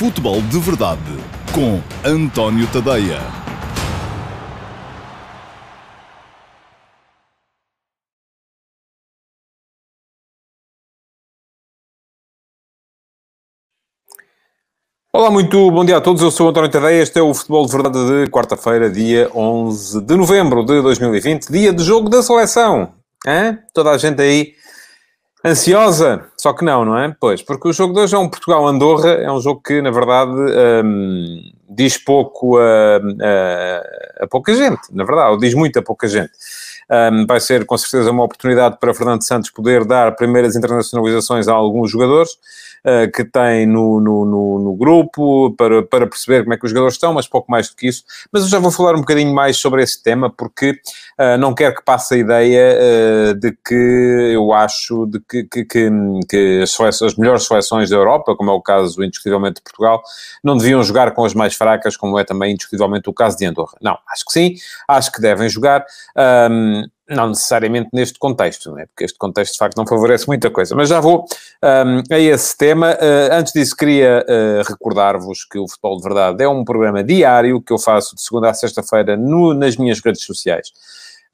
Futebol de Verdade com António Tadeia. Olá, muito bom dia a todos. Eu sou António Tadeia. Este é o Futebol de Verdade de quarta-feira, dia 11 de novembro de 2020, dia de jogo da seleção. Hã? Toda a gente aí ansiosa? Só que não, não é? Pois, porque o jogo de hoje é um Portugal-Andorra, é um jogo que, na verdade, hum, diz pouco a, a, a, pouca gente, na verdade, ou diz muito a pouca gente. Um, vai ser, com certeza, uma oportunidade para Fernando Santos poder dar primeiras internacionalizações a alguns jogadores uh, que tem no, no, no, no, grupo, para, para perceber como é que os jogadores estão, mas pouco mais do que isso. Mas eu já vou falar um bocadinho mais sobre esse tema, porque uh, não quero que passe a ideia uh, de que eu acho de que, que, que, que as, seleções, as melhores seleções da Europa, como é o caso indiscutivelmente de Portugal, não deviam jogar com as mais fracas, como é também indiscutivelmente o caso de Andorra. Não, acho que sim, acho que devem jogar. Um, não necessariamente neste contexto, é? porque este contexto de facto não favorece muita coisa. Mas já vou um, a esse tema. Uh, antes disso, queria uh, recordar-vos que o Futebol de Verdade é um programa diário que eu faço de segunda a sexta-feira nas minhas redes sociais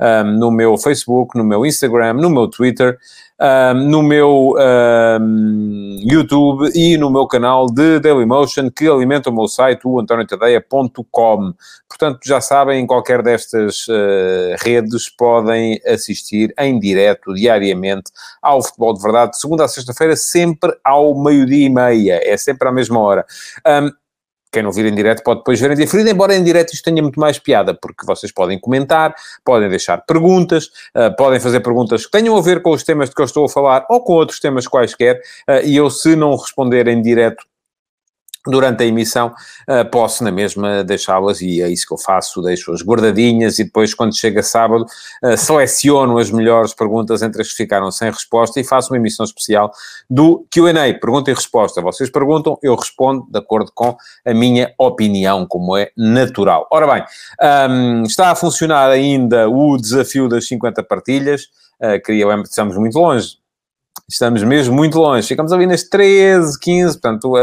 um, no meu Facebook, no meu Instagram, no meu Twitter, um, no meu um, YouTube e no meu canal de Dailymotion, que alimenta o meu site, o antoniotadeia.com. Portanto, já sabem, em qualquer destas uh, redes podem assistir em direto, diariamente, ao Futebol de Verdade, de segunda a sexta-feira, sempre ao meio-dia e meia. É sempre à mesma hora. Um, quem não vir em direto pode depois ver em diferido, embora em direto isto tenha muito mais piada, porque vocês podem comentar, podem deixar perguntas, uh, podem fazer perguntas que tenham a ver com os temas de que eu estou a falar ou com outros temas quaisquer, uh, e eu, se não responder em direto durante a emissão, uh, posso na mesma deixá-las, e é isso que eu faço, deixo-as guardadinhas e depois, quando chega sábado, uh, seleciono as melhores perguntas entre as que ficaram sem resposta e faço uma emissão especial do Q&A, pergunta e resposta. Vocês perguntam, eu respondo de acordo com a minha opinião, como é natural. Ora bem, um, está a funcionar ainda o desafio das 50 partilhas, uh, queria, estamos muito longe, estamos mesmo muito longe, ficamos ali nas 13, 15, portanto...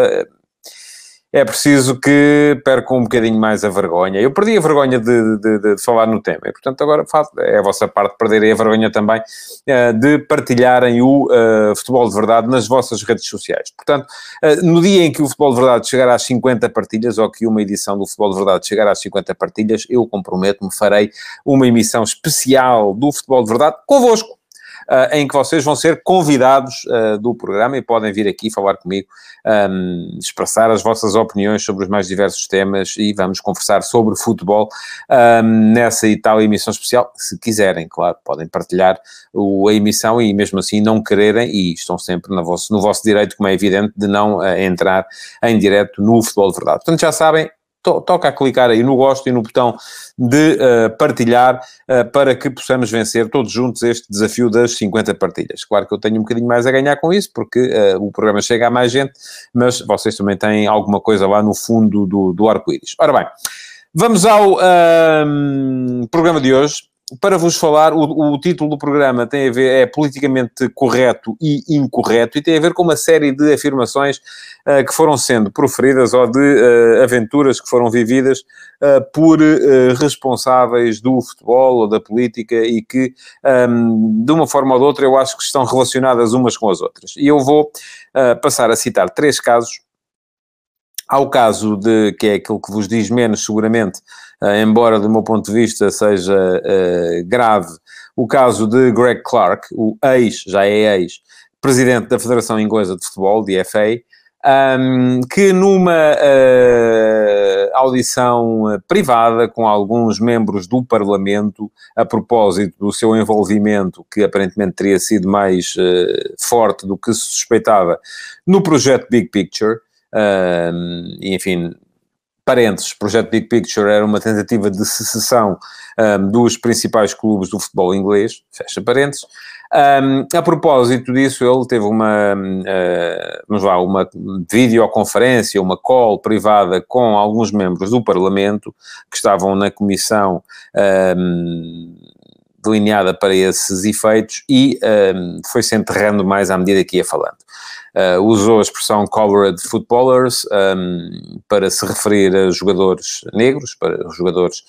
É preciso que percam um bocadinho mais a vergonha. Eu perdi a vergonha de, de, de, de falar no tema, e portanto agora é a vossa parte perderem a vergonha também uh, de partilharem o uh, futebol de verdade nas vossas redes sociais. Portanto, uh, no dia em que o futebol de verdade chegar às 50 partilhas, ou que uma edição do futebol de verdade chegar às 50 partilhas, eu comprometo-me, farei uma emissão especial do futebol de verdade convosco uh, em que vocês vão ser convidados uh, do programa e podem vir aqui falar comigo, um, expressar as vossas opiniões sobre os mais diversos temas e vamos conversar sobre futebol um, nessa e tal emissão especial, se quiserem, claro, podem partilhar o, a emissão e mesmo assim não quererem, e estão sempre no vosso, no vosso direito, como é evidente, de não uh, entrar em direto no Futebol de Verdade. Portanto, já sabem, to toca a clicar aí no gosto e no botão de uh, partilhar uh, para que possamos vencer todos juntos este desafio das 50 partilhas. Claro que eu tenho um bocadinho mais a ganhar com isso, porque uh, o programa chega a mais gente, mas vocês também têm alguma coisa lá no fundo do, do arco-íris. Ora bem, vamos ao ehm, programa de hoje para vos falar, o, o, título do programa tem a ver, é politicamente correto e incorreto, e tem a ver com uma série de afirmações uh, que foram sendo proferidas ou de uh, aventuras que foram vividas uh, por responsáveis do futebol ou da política e que, um, ehm, de uma forma ou de outra, eu acho que estão relacionadas umas com as outras. E eu vou passar a citar três casos. Ao caso de, que é aquilo que vos diz menos seguramente, uh, embora do meu ponto de vista seja uh, grave, o caso de Greg Clark, o ex, já é ex, presidente da Federação Inglesa de Futebol, de FA, um, que numa uh, audição privada com alguns membros do Parlamento, a propósito do seu envolvimento, que aparentemente teria sido mais uh, forte do que se suspeitava, no projeto Big Picture, uh, enfim, parênteses, projeto Big Picture era uma tentativa de secessão um, dos principais clubes do futebol inglês, fecha parênteses. Um, a propósito disso, ele teve uma, uh, vamos lá, uma videoconferência, uma call privada com alguns membros do Parlamento que estavam na comissão um, delineada para esses efeitos e um, foi-se enterrando mais à medida que ia falando. Uh, usou a expressão colored footballers um, para se referir a jogadores negros, para jogadores,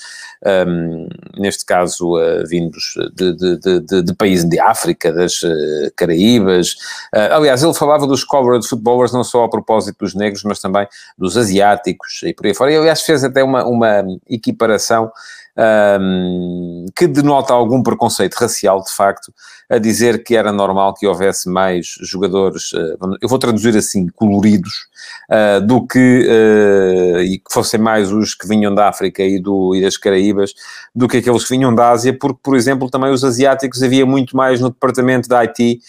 um, neste caso, uh, vindos de, de, de, de, países de África, das uh, Caraíbas. aliás, ele falava dos colored footballers não só a propósito dos negros, mas também dos asiáticos e por aí fora. E, aliás, fez até uma, uma equiparação um, que denota algum preconceito racial, de facto, a dizer que era normal que houvesse mais jogadores, uh, eu vou traduzir assim, coloridos, uh, do que, uh, e que fossem mais os que vinham da África e, do, e das Caraíbas, do que aqueles que vinham da Ásia, porque, por exemplo, também os asiáticos havia muito mais no departamento da IT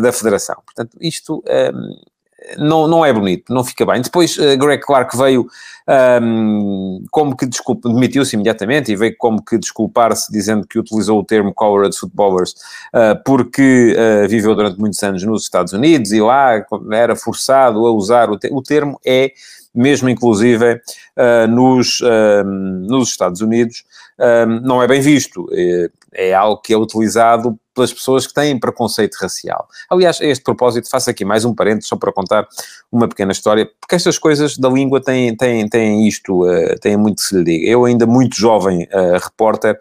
da Federação. Portanto, isto não, não é bonito, não fica bem. Depois, uh, Greg Clark veio um, como que desculpa, demitiu-se imediatamente e veio como que desculpar-se, dizendo que utilizou o termo Colored Footballers uh, porque uh, viveu durante muitos anos nos Estados Unidos e lá era forçado a usar o, te o termo, é mesmo inclusive uh, nos, nos Estados Unidos, não é bem visto. É, é, algo que é utilizado pelas pessoas que têm preconceito racial. Aliás, a este propósito, faço aqui mais um parênteses só para contar uma pequena história, porque estas coisas da língua têm, têm, têm isto, têm muito que se lhe diga. Eu ainda muito jovem repórter,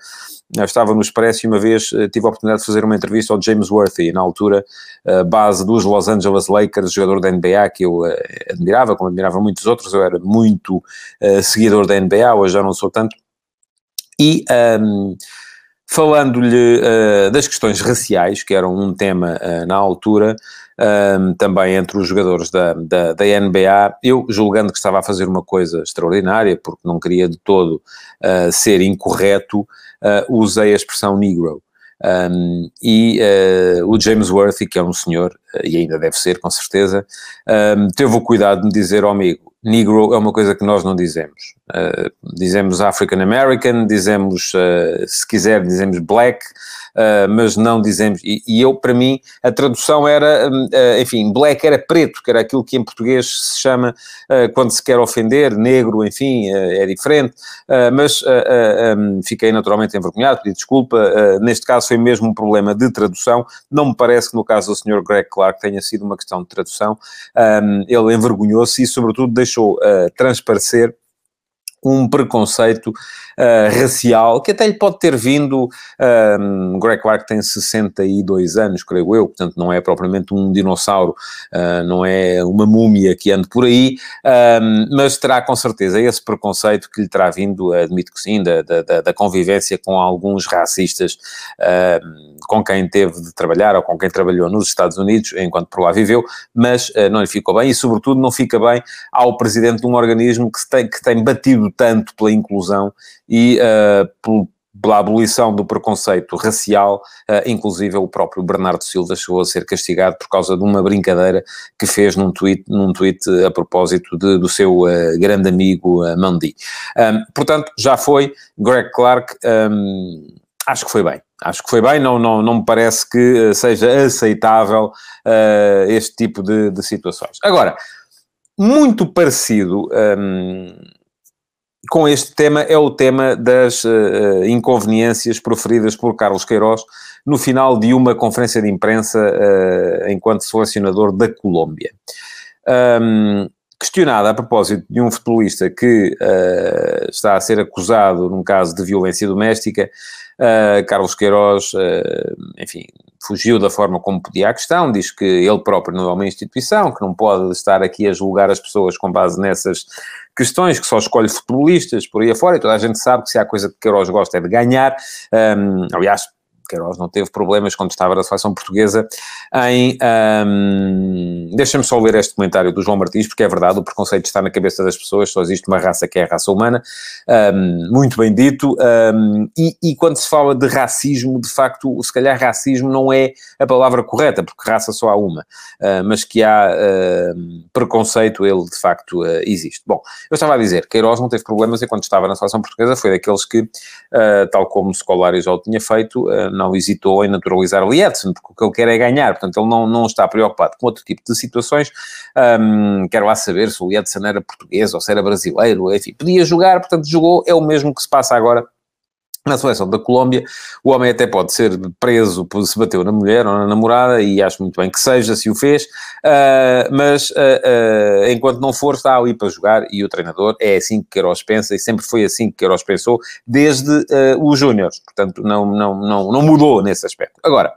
estava no Expresso e uma vez tive a oportunidade de fazer uma entrevista ao James Worthy, na altura base dos Los Angeles Lakers, jogador da NBA que eu admirava, como admirava muitos outros, eu era muito seguidor da NBA, hoje já não sou tanto, e... Um, falando-lhe uh, das questões raciais, que eram um tema uh, na altura, um, também entre os jogadores da, da, da, NBA, eu julgando que estava a fazer uma coisa extraordinária, porque não queria de todo uh, ser incorreto, usei a expressão negro. Um, e uh, o James Worthy, que é um senhor, e ainda deve ser, com certeza, um, teve o cuidado de me dizer, oh, amigo, negro é uma coisa que nós não dizemos. Uh, dizemos African American, dizemos, se quiser, dizemos black, uh, mas não dizemos. E, e, eu, para mim, a tradução era, uh, enfim, black era preto, que era aquilo que em português se chama uh, quando se quer ofender, negro, enfim, é diferente. mas um, fiquei naturalmente envergonhado, pedi desculpa. neste caso foi mesmo um problema de tradução. Não me parece que no caso do Sr. Greg Clark tenha sido uma questão de tradução. Um, ele envergonhou-se e, sobretudo, deixou transparecer um preconceito uh, racial, que até lhe pode ter vindo. Um, Greg Clark tem 62 anos, creio eu, portanto não é propriamente um dinossauro, uh, não é uma múmia que ande por aí, um, mas terá com certeza esse preconceito que lhe terá vindo, admito que sim, da, da, da convivência com alguns racistas uh, com quem teve de trabalhar ou com quem trabalhou nos Estados Unidos, enquanto por lá viveu, mas não lhe ficou bem e, sobretudo, não fica bem ao presidente de um organismo que tem, que tem batido tanto pela inclusão e uh, pela abolição do preconceito racial, uh, inclusive o próprio Bernardo Silva chegou a ser castigado por causa de uma brincadeira que fez num tweet, num tweet a propósito de, do seu uh, grande amigo uh, Mandi. Um, portanto, já foi Greg Clark, um, acho que foi bem. Acho que foi bem, não, não, não me parece que seja aceitável este tipo de, de, situações. Agora, muito parecido um, com este tema é o tema das uh, inconveniências proferidas por Carlos Queiroz no final de uma conferência de imprensa uh, enquanto selecionador da Colômbia. Um, questionada a propósito de um futebolista que uh, está a ser acusado num caso de violência doméstica, Carlos Queiroz, enfim, fugiu da forma como podia a questão, diz que ele próprio não é uma instituição, que não pode estar aqui a julgar as pessoas com base nessas questões, que só escolhe futebolistas por aí afora, e toda a gente sabe que se há coisa que Queiroz gosta é de ganhar. Um, aliás, Queiroz não teve problemas quando estava na seleção portuguesa em... Um, Deixa-me só ler este comentário do João Martins, porque é verdade, o preconceito está na cabeça das pessoas, só existe uma raça que é a raça humana, um, muito bem dito, um, e, e, quando se fala de racismo, de facto, se calhar racismo não é a palavra correta, porque raça só há uma, uh, mas que há uh, preconceito, ele de facto uh, existe. Bom, eu estava a dizer, Queiroz não teve problemas enquanto estava na seleção portuguesa, foi daqueles que, tal como Scolari já o tinha feito, não hesitou em naturalizar o Edson, porque o que ele quer é ganhar, portanto ele não, não está preocupado com outro tipo de situações, um, quero lá saber se o Edson era português ou se era brasileiro, enfim, podia jogar, portanto jogou, é o mesmo que se passa agora na seleção da Colômbia, o homem até pode ser preso por se bateu na mulher ou na namorada, e acho muito bem que seja, se o fez, uh, mas uh, uh, enquanto não for, está ali para jogar, e o treinador é assim que Queiroz pensa, e sempre foi assim que Queiroz pensou, desde os Júniores, portanto não, não, não, não mudou nesse aspecto. Agora,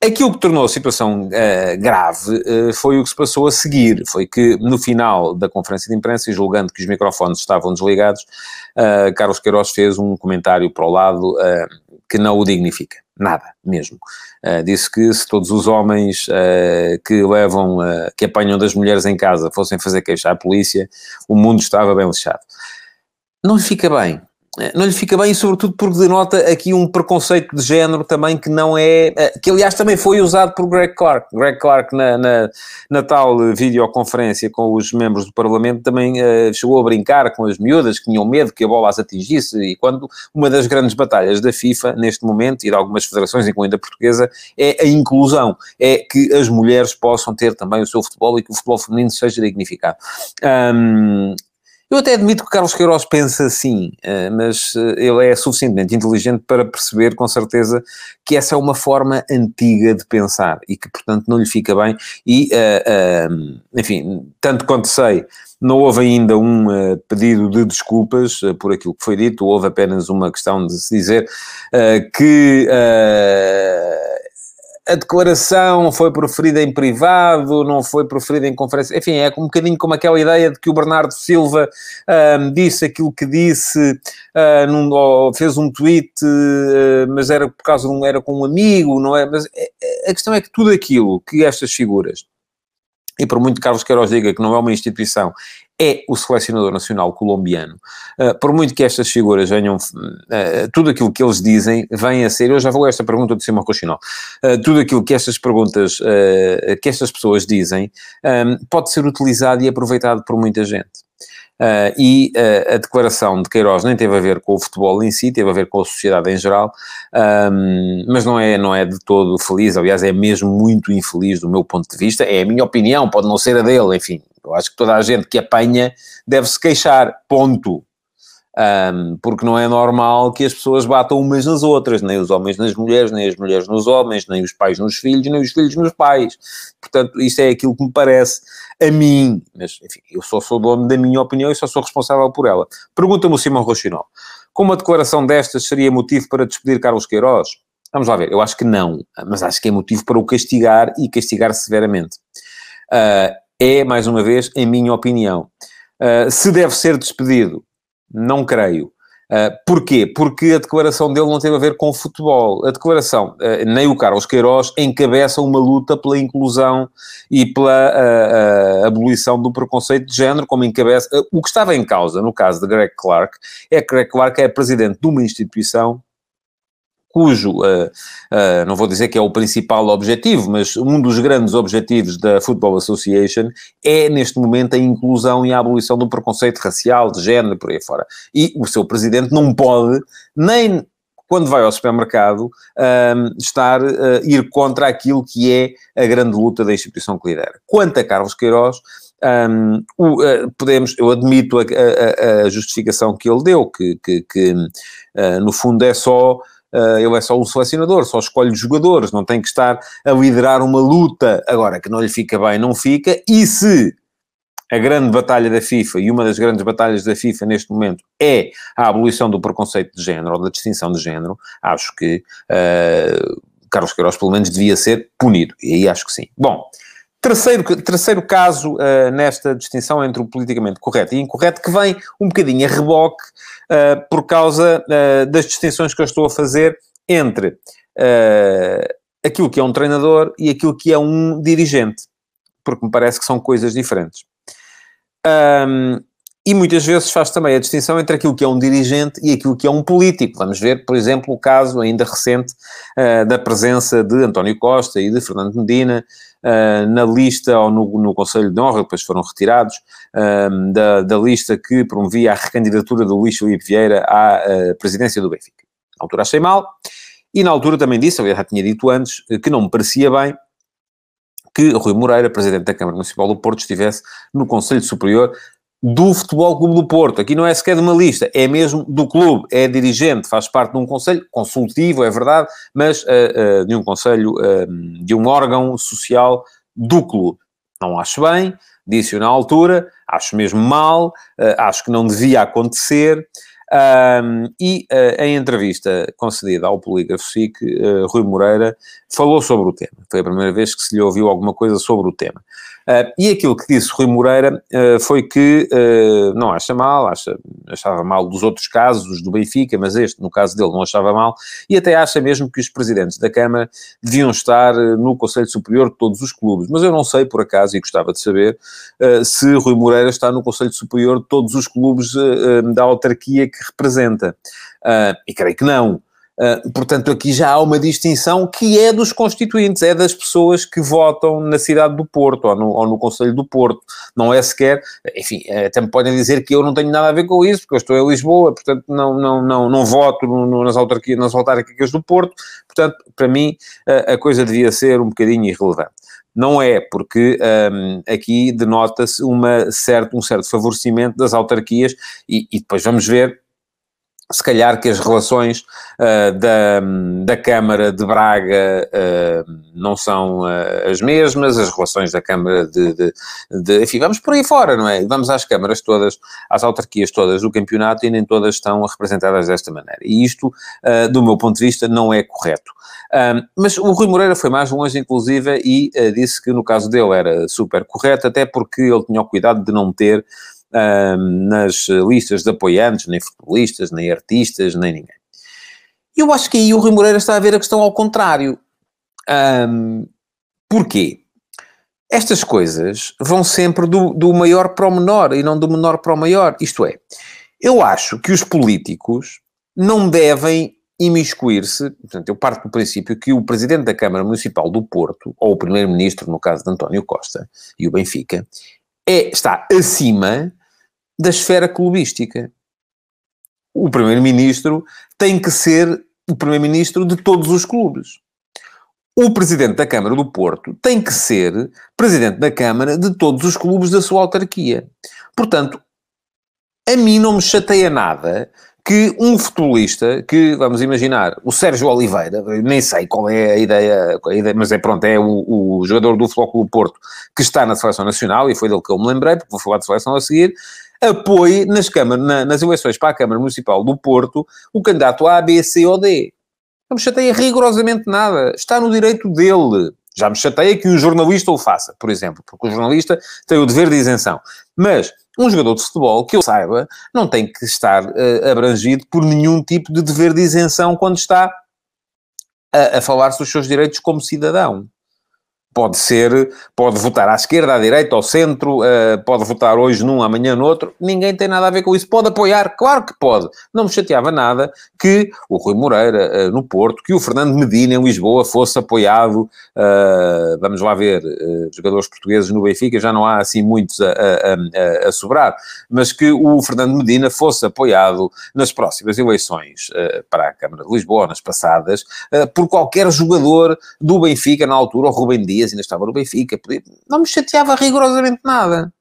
Aquilo que tornou a situação uh, grave uh, foi o que se passou a seguir. Foi que, no final da conferência de imprensa, e julgando que os microfones estavam desligados, uh, Carlos Queiroz fez um comentário para o lado que não o dignifica. Nada, mesmo. disse que se todos os homens que levam, que apanham das mulheres em casa fossem fazer queixa à polícia, o mundo estava bem lixado. Não fica bem não lhe fica bem, e sobretudo porque denota aqui um preconceito de género também que não é. Eh, que aliás também foi usado por Greg Clark. Greg Clark, na, na, na tal videoconferência com os membros do Parlamento, também uh, chegou a brincar com as miúdas que tinham medo que a bola as atingisse. E quando uma das grandes batalhas da FIFA, neste momento, e de algumas federações, incluindo a portuguesa, é a inclusão. É que as mulheres possam ter também o seu futebol e que o futebol feminino seja dignificado. Um, eu até admito que Carlos Queiroz pensa assim, eh, mas eh, ele é suficientemente inteligente para perceber com certeza que essa é uma forma antiga de pensar e que, portanto, não lhe fica bem. E, eh, enfim, tanto quanto sei, não houve ainda um pedido de desculpas por aquilo que foi dito, houve apenas uma questão de se dizer que a declaração foi proferida em privado, não foi proferida em conferência. Enfim, é um bocadinho como aquela ideia de que o Bernardo Silva disse aquilo que disse, uh, num, fez um tweet, uh, mas era por causa de um, era com um amigo, não é? Mas é, a questão é que tudo aquilo que estas figuras e por muito que Carlos Queiroz diga que não é uma instituição, é o selecionador nacional colombiano. Uh, por muito que estas figuras venham, uh, tudo aquilo que eles dizem vem a ser, eu já vou a esta pergunta de Simão Rochinol, uh, tudo aquilo que estas perguntas, que estas pessoas dizem, um, pode ser utilizado e aproveitado por muita gente. Uh, e uh, a declaração de Queiroz nem teve a ver com o futebol em si, teve a ver com a sociedade em geral, um, mas não é, não é de todo feliz, aliás, é mesmo muito infeliz do meu ponto de vista, é a minha opinião, pode não ser a dele, enfim, eu acho que toda a gente que apanha deve se queixar, ponto. Um, porque não é normal que as pessoas batam umas nas outras, nem os homens nas mulheres, nem as mulheres nos homens, nem os pais nos filhos, nem os filhos nos pais. Portanto, isso é aquilo que me parece a mim, mas enfim, eu só sou dono da minha opinião e só sou responsável por ela. Pergunta-me o Simão Rochinol, como uma declaração destas seria motivo para despedir Carlos Queiroz? Vamos lá ver, eu acho que não, mas acho que é motivo para o castigar e castigar severamente. Uh, é, mais uma vez, em minha opinião. Uh, se deve ser despedido, não creio. Uh, porquê? Porque a declaração dele não teve a ver com futebol. A declaração, uh, nem o Carlos Queiroz, encabeça uma luta pela inclusão e pela uh, abolição do preconceito de género, como encabeça... o que estava em causa, no caso de Greg Clark, é que Greg Clark é presidente de uma instituição cujo, uh, uh, não vou dizer que é o principal objetivo, mas um dos grandes objetivos da Football Association é, neste momento, a inclusão e a abolição do preconceito racial, de género por aí fora. E o seu presidente não pode, nem quando vai ao supermercado, ehm, estar, uh, ir contra aquilo que é a grande luta da instituição que lidera. Quanto a Carlos Queiroz, um, ehm, o, uh, podemos, eu admito a, a, a, justificação que ele deu, que, que, que uh, no fundo é só Uh, ele é só um selecionador, só escolhe jogadores, não tem que estar a liderar uma luta. Agora, que não lhe fica bem, não fica. E se a grande batalha da FIFA, e uma das grandes batalhas da FIFA neste momento, é a abolição do preconceito de género, ou da distinção de género, acho que uh, Carlos Queiroz, pelo menos, devia ser punido. E aí acho que sim. Bom, Terceiro, terceiro caso uh, nesta distinção entre o politicamente correto e incorreto, que vem um bocadinho a reboque uh, por causa uh, das distinções que eu estou a fazer entre aquilo que é um treinador e aquilo que é um dirigente, porque me parece que são coisas diferentes. Um, e muitas vezes faz também a distinção entre aquilo que é um dirigente e aquilo que é um político. Vamos ver, por exemplo, o caso ainda recente uh, da presença de António Costa e de Fernando Medina uh, na lista ou no, no Conselho de Honra, depois foram retirados, uh, da, da, lista que promovia a recandidatura do Luís Filipe Vieira à presidência do Benfica. Na altura achei mal, e na altura também disse, eu já tinha dito antes, que não me parecia bem que Rui Moreira, presidente da Câmara Municipal do Porto, estivesse no Conselho Superior do Futebol Clube do Porto. Aqui não é sequer de uma lista, é mesmo do clube. É dirigente, faz parte de um conselho consultivo, é verdade, mas uh, uh, de um conselho, uh, de um órgão social do clube. Não acho bem, disse-o na altura, acho mesmo mal, acho que não devia acontecer. Um, e uh, em entrevista concedida ao Polígrafo SIC, uh, Rui Moreira falou sobre o tema. Foi a primeira vez que se lhe ouviu alguma coisa sobre o tema. Uh, e aquilo que disse Rui Moreira uh, foi que uh, não acha mal, acha, achava mal dos outros casos, os do Benfica, mas este, no caso dele, não achava mal, e até acha mesmo que os presidentes da Câmara deviam estar no Conselho Superior de todos os clubes. Mas eu não sei, por acaso, e gostava de saber, se Rui Moreira está no Conselho Superior de todos os clubes da autarquia que representa. e creio que não. Uh, portanto, aqui já há uma distinção que é dos constituintes, é das pessoas que votam na cidade do Porto ou no, ou no Conselho do Porto. Não é sequer, enfim, até me podem dizer que eu não tenho nada a ver com isso, porque eu estou em Lisboa, portanto não, não, não, não voto no, nas, autarquias, nas autárquicas do Porto. Portanto, para mim, a, a coisa devia ser um bocadinho irrelevante. Não é, porque um, aqui denota-se um certo favorecimento das autarquias e, e depois vamos ver se calhar que as relações uh, da, da Câmara de Braga uh, não são uh, as mesmas, as relações da Câmara de, de, de, Enfim, vamos por aí fora, não é? Vamos às câmaras todas, às autarquias todas do campeonato e nem todas estão representadas desta maneira. E isto, do meu ponto de vista, não é correto. mas o Rui Moreira foi mais longe, inclusive, e disse que no caso dele era super correto, até porque ele tinha o cuidado de não ter nas listas de apoiantes, nem futebolistas, nem artistas, nem ninguém. Eu acho que aí o Rui Moreira está a ver a questão ao contrário. Um, porquê? Estas coisas vão sempre do, do maior para o menor e não do menor para o maior. Isto é, eu acho que os políticos não devem imiscuir-se, portanto, eu parto do princípio que o Presidente da Câmara Municipal do Porto, ou o Primeiro-Ministro, no caso de António Costa, e o Benfica, é, está acima da esfera clubística. O primeiro-ministro tem que ser o primeiro-ministro de todos os clubes. O presidente da Câmara do Porto tem que ser presidente da Câmara de todos os clubes da sua autarquia. Portanto, a mim não me chateia nada que um futebolista, que vamos imaginar, o Sérgio Oliveira, nem sei qual é a ideia, a ideia mas é pronto, é o, o jogador do do Porto que está na Seleção Nacional, e foi dele que eu me lembrei, porque vou falar de seleção a seguir, apoie nas, câmaras, na, nas eleições para a Câmara Municipal do Porto o candidato A, B, C ou D. Não me chateia rigorosamente nada. Está no direito dele. Já me chateia que o jornalista o faça, por exemplo, porque o jornalista tem o dever de isenção. Mas um jogador de futebol, que eu saiba, não tem que estar uh, abrangido por nenhum tipo de dever de isenção quando está a, a falar sobre os seus direitos como cidadão pode ser, pode votar à esquerda, à direita, ao centro, uh, pode votar hoje num, amanhã no outro, ninguém tem nada a ver com isso. Pode apoiar, claro que pode. Não me chateava nada que o Rui Moreira uh, no Porto, que o Fernando Medina em Lisboa fosse apoiado, uh, vamos lá ver, jogadores portugueses no Benfica, já não há assim muitos a, a, a, a, sobrar, mas que o Fernando Medina fosse apoiado nas próximas eleições para a Câmara de Lisboa, nas passadas, por qualquer jogador do Benfica na altura, o Rubem Dias, ainda estava no Benfica, não me chateava rigorosamente nada.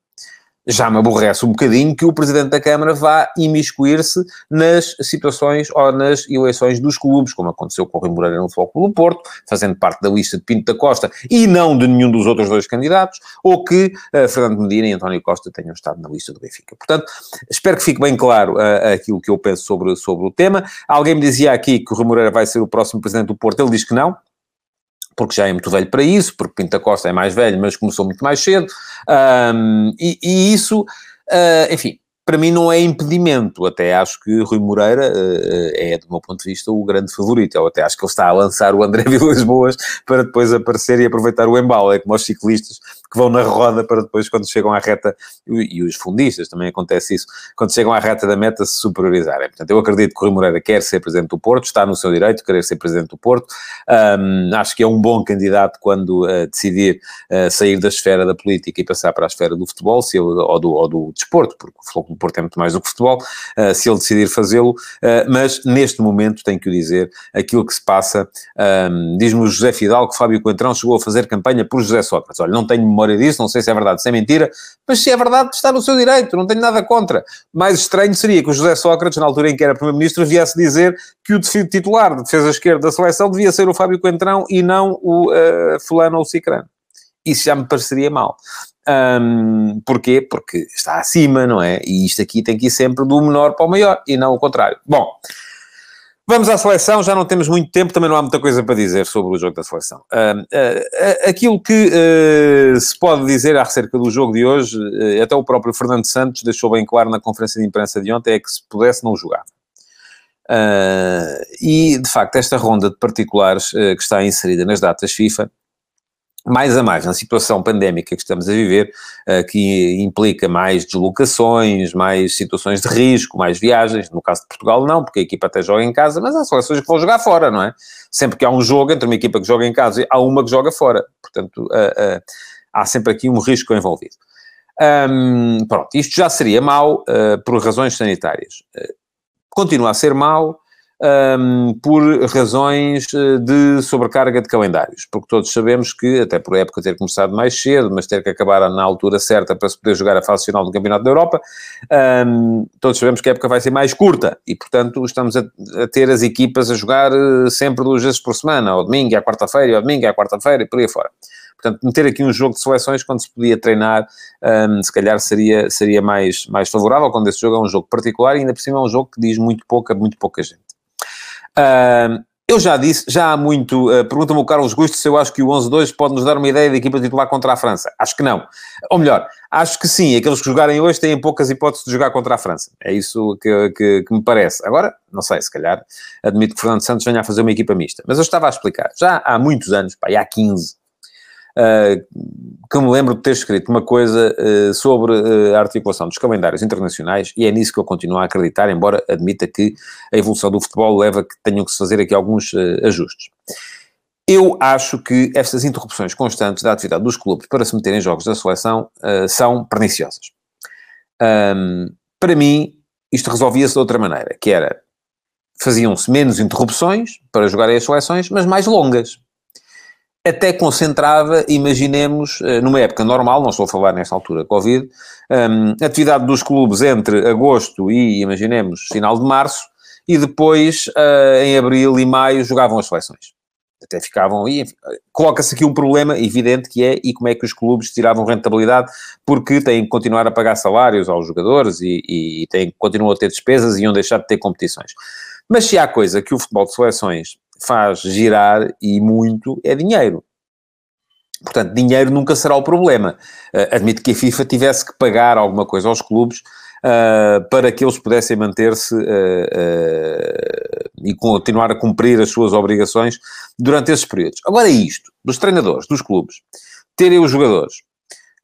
Já me aborrece um bocadinho que o Presidente da Câmara vá imiscuir-se nas situações ou nas eleições dos clubes, como aconteceu com o Rui Moreira no Futebol do Porto, fazendo parte da lista de Pinto da Costa e não de nenhum dos outros dois candidatos, ou que uh, Fernando Medina e António Costa tenham estado na lista do Benfica. Portanto, espero que fique bem claro uh, aquilo que eu penso sobre, sobre o tema. Alguém me dizia aqui que o Rui Moreira vai ser o próximo Presidente do Porto, ele diz que não porque já é muito velho para isso, porque Pinta Costa é mais velho, mas começou muito mais cedo, um, e, e, isso, uh, enfim, para mim não é impedimento. Até acho que Rui Moreira uh, é, do meu ponto de vista, o grande favorito. Eu até acho que ele está a lançar o André Vilas Boas para depois aparecer e aproveitar o embalo. É como os ciclistas que vão na roda para depois, quando chegam à reta, e, e os fundistas também acontece isso, quando chegam à reta da meta, se superiorizarem. Portanto, eu acredito que o Rui Moreira quer ser presidente do Porto, está no seu direito querer ser presidente do Porto. Um, acho que é um bom candidato quando uh, decidir uh, sair da esfera da política e passar para a esfera do futebol se ele, ou, do, ou do desporto, porque o Porto é muito mais do que futebol, uh, se ele decidir fazê-lo, mas neste momento, tenho que o dizer, aquilo que se passa, um, diz-me o José Fidalgo que Fábio Coentrão chegou a fazer campanha por José Sócrates. Olha, não tenho memória disso, não sei se é verdade, se é mentira, mas se é verdade, está no seu direito, não tenho nada contra. Mais estranho seria que o José Sócrates, na altura em que era Primeiro-Ministro, viesse dizer que o titular de defesa esquerda da seleção devia ser o Fábio Coentrão e não o uh, fulano ou o cicrano. Isso já me pareceria mal. Um, porquê? Porque está acima, não é? E isto aqui tem que ir sempre do menor para o maior e não o contrário. Bom, vamos à seleção. Já não temos muito tempo, também não há muita coisa para dizer sobre o jogo da seleção. Uh, uh, aquilo que uh, se pode dizer acerca do jogo de hoje, até o próprio Fernando Santos deixou bem claro na conferência de imprensa de ontem, é que se pudesse não jogar. e, de facto, esta ronda de particulares que está inserida nas datas FIFA mais a mais na situação pandémica que estamos a viver, uh, que implica mais deslocações, mais situações de risco, mais viagens. No caso de Portugal, não, porque a equipa até joga em casa, mas há seleções que vão jogar fora, não é? Sempre que há um jogo entre uma equipa que joga em casa e há uma que joga fora. Portanto, uh, uh, há sempre aqui um risco envolvido. Pronto, isto já seria mau por razões sanitárias. continua a ser mau um, por razões eh, de sobrecarga de calendários, porque todos sabemos que, até por época ter começado mais cedo, mas ter que acabar na altura certa para se poder jogar a fase final do Campeonato da Europa, um, todos sabemos que a época vai ser mais curta e, portanto, estamos a, a ter as equipas a jogar eh, sempre duas vezes por semana, ao domingo, à quarta-feira, ao domingo, à quarta-feira e por aí fora. Portanto, meter aqui um jogo de seleções quando se podia treinar, um, se calhar seria, seria mais, mais favorável, quando esse jogo é um jogo particular e ainda por cima é um jogo que diz muito pouco a muito pouca gente. Eu já disse, já há muito. Uh, Pergunta-me o Carlos Gusto se eu acho que o 11-2 pode nos dar uma ideia da equipa titular contra a França. Acho que não. Ou melhor, acho que sim. Aqueles que jogarem hoje têm poucas hipóteses de jogar contra a França. É isso que, que, que me parece. Agora, não sei, se calhar admito que Fernando Santos venha a fazer uma equipa mista. Mas eu estava a explicar. Já há muitos anos, pá, há 15, uh, que me lembro de ter escrito uma coisa uh, sobre uh, a articulação dos calendários internacionais e é nisso que eu continuo a acreditar, embora admita que a evolução do futebol leva que tenham que se fazer aqui alguns ajustes. Eu acho que estas interrupções constantes da atividade dos clubes para se meterem em jogos da seleção são perniciosas. Um, para mim, isto resolvia-se de outra maneira, que era faziam-se menos interrupções para jogarem as seleções, mas mais longas até concentrava, imaginemos, eh, numa época normal, não estou a falar nesta altura Covid, um, atividade dos clubes entre agosto e, imaginemos, final de março, e depois, uh, em abril e maio, jogavam as seleções. Até ficavam aí. Coloca-se aqui um problema evidente que é e como é que os clubes tiravam rentabilidade, porque têm que continuar a pagar salários aos jogadores e, e têm, continuam a ter despesas e iam deixar de ter competições. Mas se há coisa que o futebol de seleções faz girar e muito é dinheiro. Portanto, dinheiro nunca será o problema. Uh, admito que a FIFA tivesse que pagar alguma coisa aos clubes uh, para que eles pudessem manter-se uh, e continuar a cumprir as suas obrigações durante esses períodos. Agora, isto, dos treinadores, dos clubes, terem os jogadores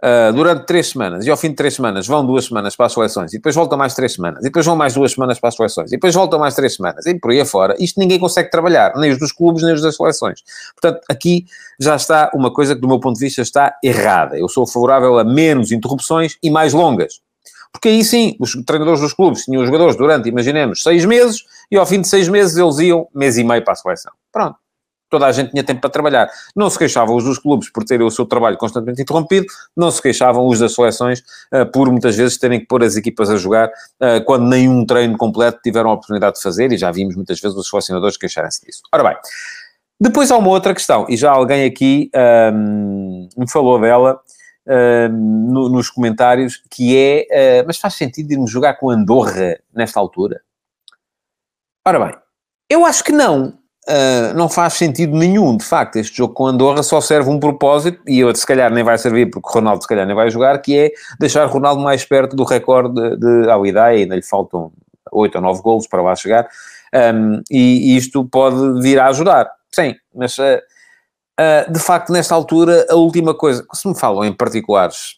uh, durante três semanas, e ao fim de três semanas vão duas semanas para as seleções, e depois voltam mais três semanas, e depois vão mais duas semanas para as seleções, e depois voltam mais três semanas, e por aí afora, isto ninguém consegue trabalhar, nem os dos clubes, nem os das seleções. Portanto, aqui já está uma coisa que, do meu ponto de vista, está errada. Eu sou favorável a menos interrupções e mais longas. Porque aí sim, os treinadores dos clubes tinham os jogadores durante, imaginemos, seis meses, e ao fim de seis meses eles iam mês e meio para a seleção. Pronto toda a gente tinha tempo para trabalhar. Não se queixavam os dos clubes por terem o seu trabalho constantemente interrompido, não se queixavam os das seleções uh, por muitas vezes terem que pôr as equipas a jogar uh, quando nenhum treino completo tiveram a oportunidade de fazer, e já vimos muitas vezes os selecionadores queixarem-se disso. Ora bem, depois há uma outra questão, e já alguém aqui um, me falou dela, um, no, nos comentários, que é, uh, mas faz sentido irmos jogar com Andorra nesta altura? Ora bem, eu acho que não. Uh, não faz sentido nenhum, de facto, este jogo com Andorra só serve um propósito, e eu se calhar nem vai servir porque Ronaldo se calhar nem vai jogar, que é deixar Ronaldo mais perto do recorde de, ideia, ainda lhe faltam 8 ou 9 golos para lá chegar, um, e, e, isto pode vir a ajudar, sim, mas uh, uh, de facto nesta altura a última coisa, se me falam em particulares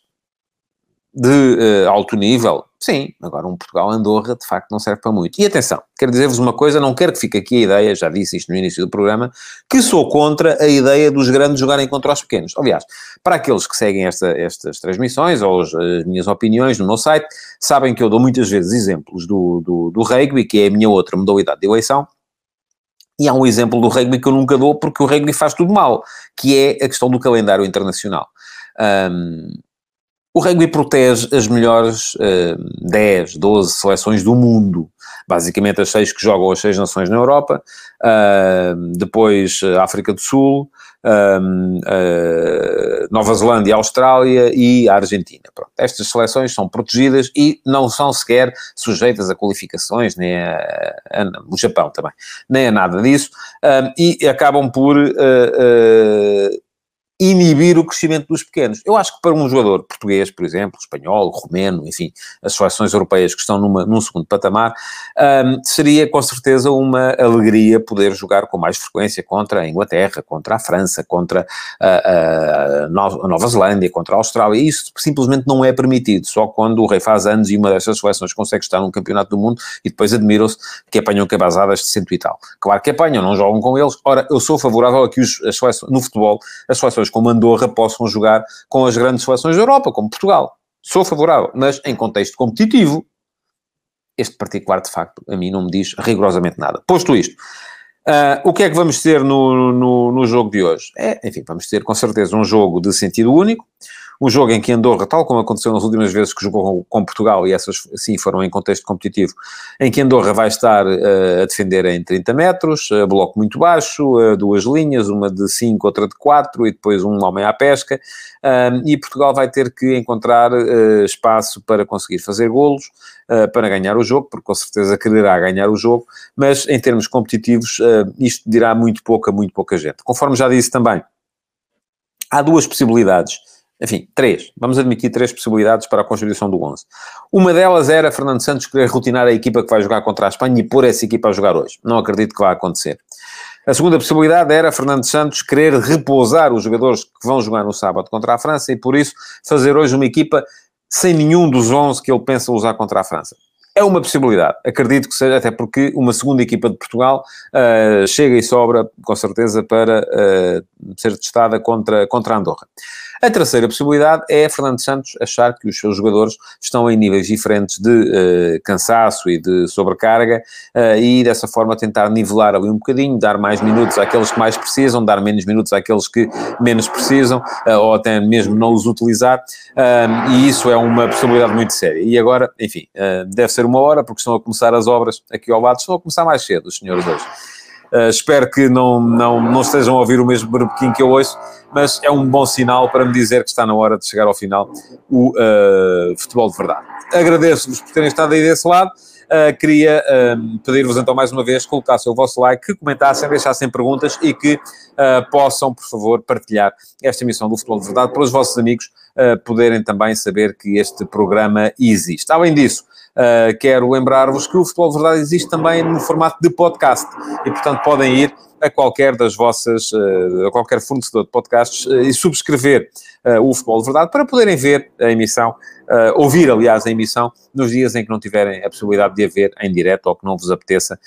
de uh, alto nível, sim. Agora, um Portugal-Andorra, de facto, não serve para muito. E atenção, quero dizer-vos uma coisa, não quero que fique aqui a ideia, já disse isto no início do programa, que sou contra a ideia dos grandes jogarem contra os pequenos. Aliás, para aqueles que seguem esta, estas transmissões ou as, as, minhas opiniões no meu site, sabem que eu dou muitas vezes exemplos do, do, do rugby, que é a minha outra modalidade de eleição, e há um exemplo do rugby que eu nunca dou porque o rugby faz tudo mal, que é a questão do calendário internacional. Um, o rugby protege as melhores uh, 10, 12 seleções do mundo. Basicamente as seis que jogam as seis nações na Europa, uh, depois uh, África do Sul, uh, Nova Zelândia, Austrália e a Argentina. Pronto, estas seleções são protegidas e não são sequer sujeitas a qualificações, nem a, a, a o Japão também, nem a nada disso, e acabam por uh, uh, inibir o crescimento dos pequenos. Eu acho que para um jogador português, por exemplo, espanhol, romeno, enfim, as seleções europeias que estão numa, num segundo patamar, um, seria com certeza uma alegria poder jogar com mais frequência contra a Inglaterra, contra a França, contra a, a Nova Zelândia, contra a Austrália. Isso simplesmente não é permitido. Só quando o rei faz anos e uma destas seleções consegue estar num campeonato do mundo e depois admiram-se que apanham cabazadas de cento e tal. Claro que apanham, não jogam com eles. Ora, eu sou favorável a que os, as seleções, no futebol as seleções como Andorra possam jogar com as grandes seleções da Europa, como Portugal. Sou favorável, mas em contexto competitivo, este particular, de facto, a mim não me diz rigorosamente nada. Posto isto, uh, o que é que vamos ter no, no, no jogo de hoje? É, enfim, vamos ter com certeza um jogo de sentido único, um jogo em que Andorra, tal como aconteceu nas últimas vezes que jogou com Portugal, e essas sim foram em contexto competitivo, em que Andorra vai estar uh, a defender em 30 metros, uh, bloco muito baixo, uh, duas linhas, uma de 5, outra de 4, e depois um homem à pesca, e Portugal vai ter que encontrar espaço para conseguir fazer golos, para ganhar o jogo, porque com certeza quererá ganhar o jogo, mas em termos competitivos isto dirá muito pouca, muito pouca gente. Conforme já disse também, há duas possibilidades enfim, três. Vamos admitir três possibilidades para a constituição do 11. Uma delas era Fernando Santos querer rotinar a equipa que vai jogar contra a Espanha e pôr essa equipa a jogar hoje. Não acredito que vá acontecer. A segunda possibilidade era Fernando Santos querer repousar os jogadores que vão jogar no sábado contra a França e, por isso, fazer hoje uma equipa sem nenhum dos 11 que ele pensa usar contra a França. É uma possibilidade, acredito que seja, até porque uma segunda equipa de Portugal uh, chega e sobra, com certeza, para uh, ser testada contra, contra a Andorra. A terceira possibilidade é Fernando Santos achar que os seus jogadores estão em níveis diferentes de uh, cansaço e de sobrecarga uh, e dessa forma tentar nivelar ali um bocadinho, dar mais minutos àqueles que mais precisam, dar menos minutos àqueles que menos precisam uh, ou até mesmo não os utilizar e isso é uma possibilidade muito séria. E agora, enfim, deve ser uma hora porque estão a começar as obras aqui ao lado, estão a começar mais cedo os senhores hoje. Uh, espero que não, não, não estejam a ouvir o mesmo barbequinho que eu ouço, mas é um bom sinal para me dizer que está na hora de chegar ao final o uh, futebol de verdade. Agradeço-vos por terem estado aí desse lado. Uh, queria uh, pedir-vos então mais uma vez que colocassem o vosso like, que comentassem, deixassem perguntas e que uh, possam, por favor, partilhar esta emissão do Futebol de Verdade para os vossos amigos poderem também saber que este programa existe. Além disso, Uh, quero lembrar-vos que o Futebol de Verdade existe também no formato de podcast e, portanto, podem ir a qualquer das vossas, uh, a qualquer fornecedor de podcasts uh, e subscrever o Futebol de Verdade para poderem ver a emissão ouvir, aliás, a emissão nos dias em que não tiverem a possibilidade de a ver em direto ou que não vos apeteça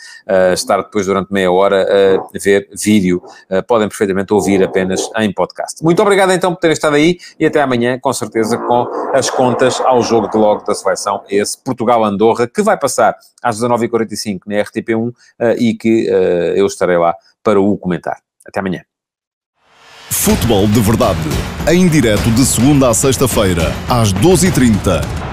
estar depois durante meia hora a ver vídeo. Podem perfeitamente ouvir apenas em podcast. Muito obrigado então por terem estado aí e até amanhã, com certeza, com as contas ao jogo de logo da seleção, esse Portugal-Andorra, que vai passar às 19h45 na RTP1 e que eu estarei lá para o comentar. Até amanhã. Futebol de Verdade. Em direto de segunda a sexta-feira, às 12h30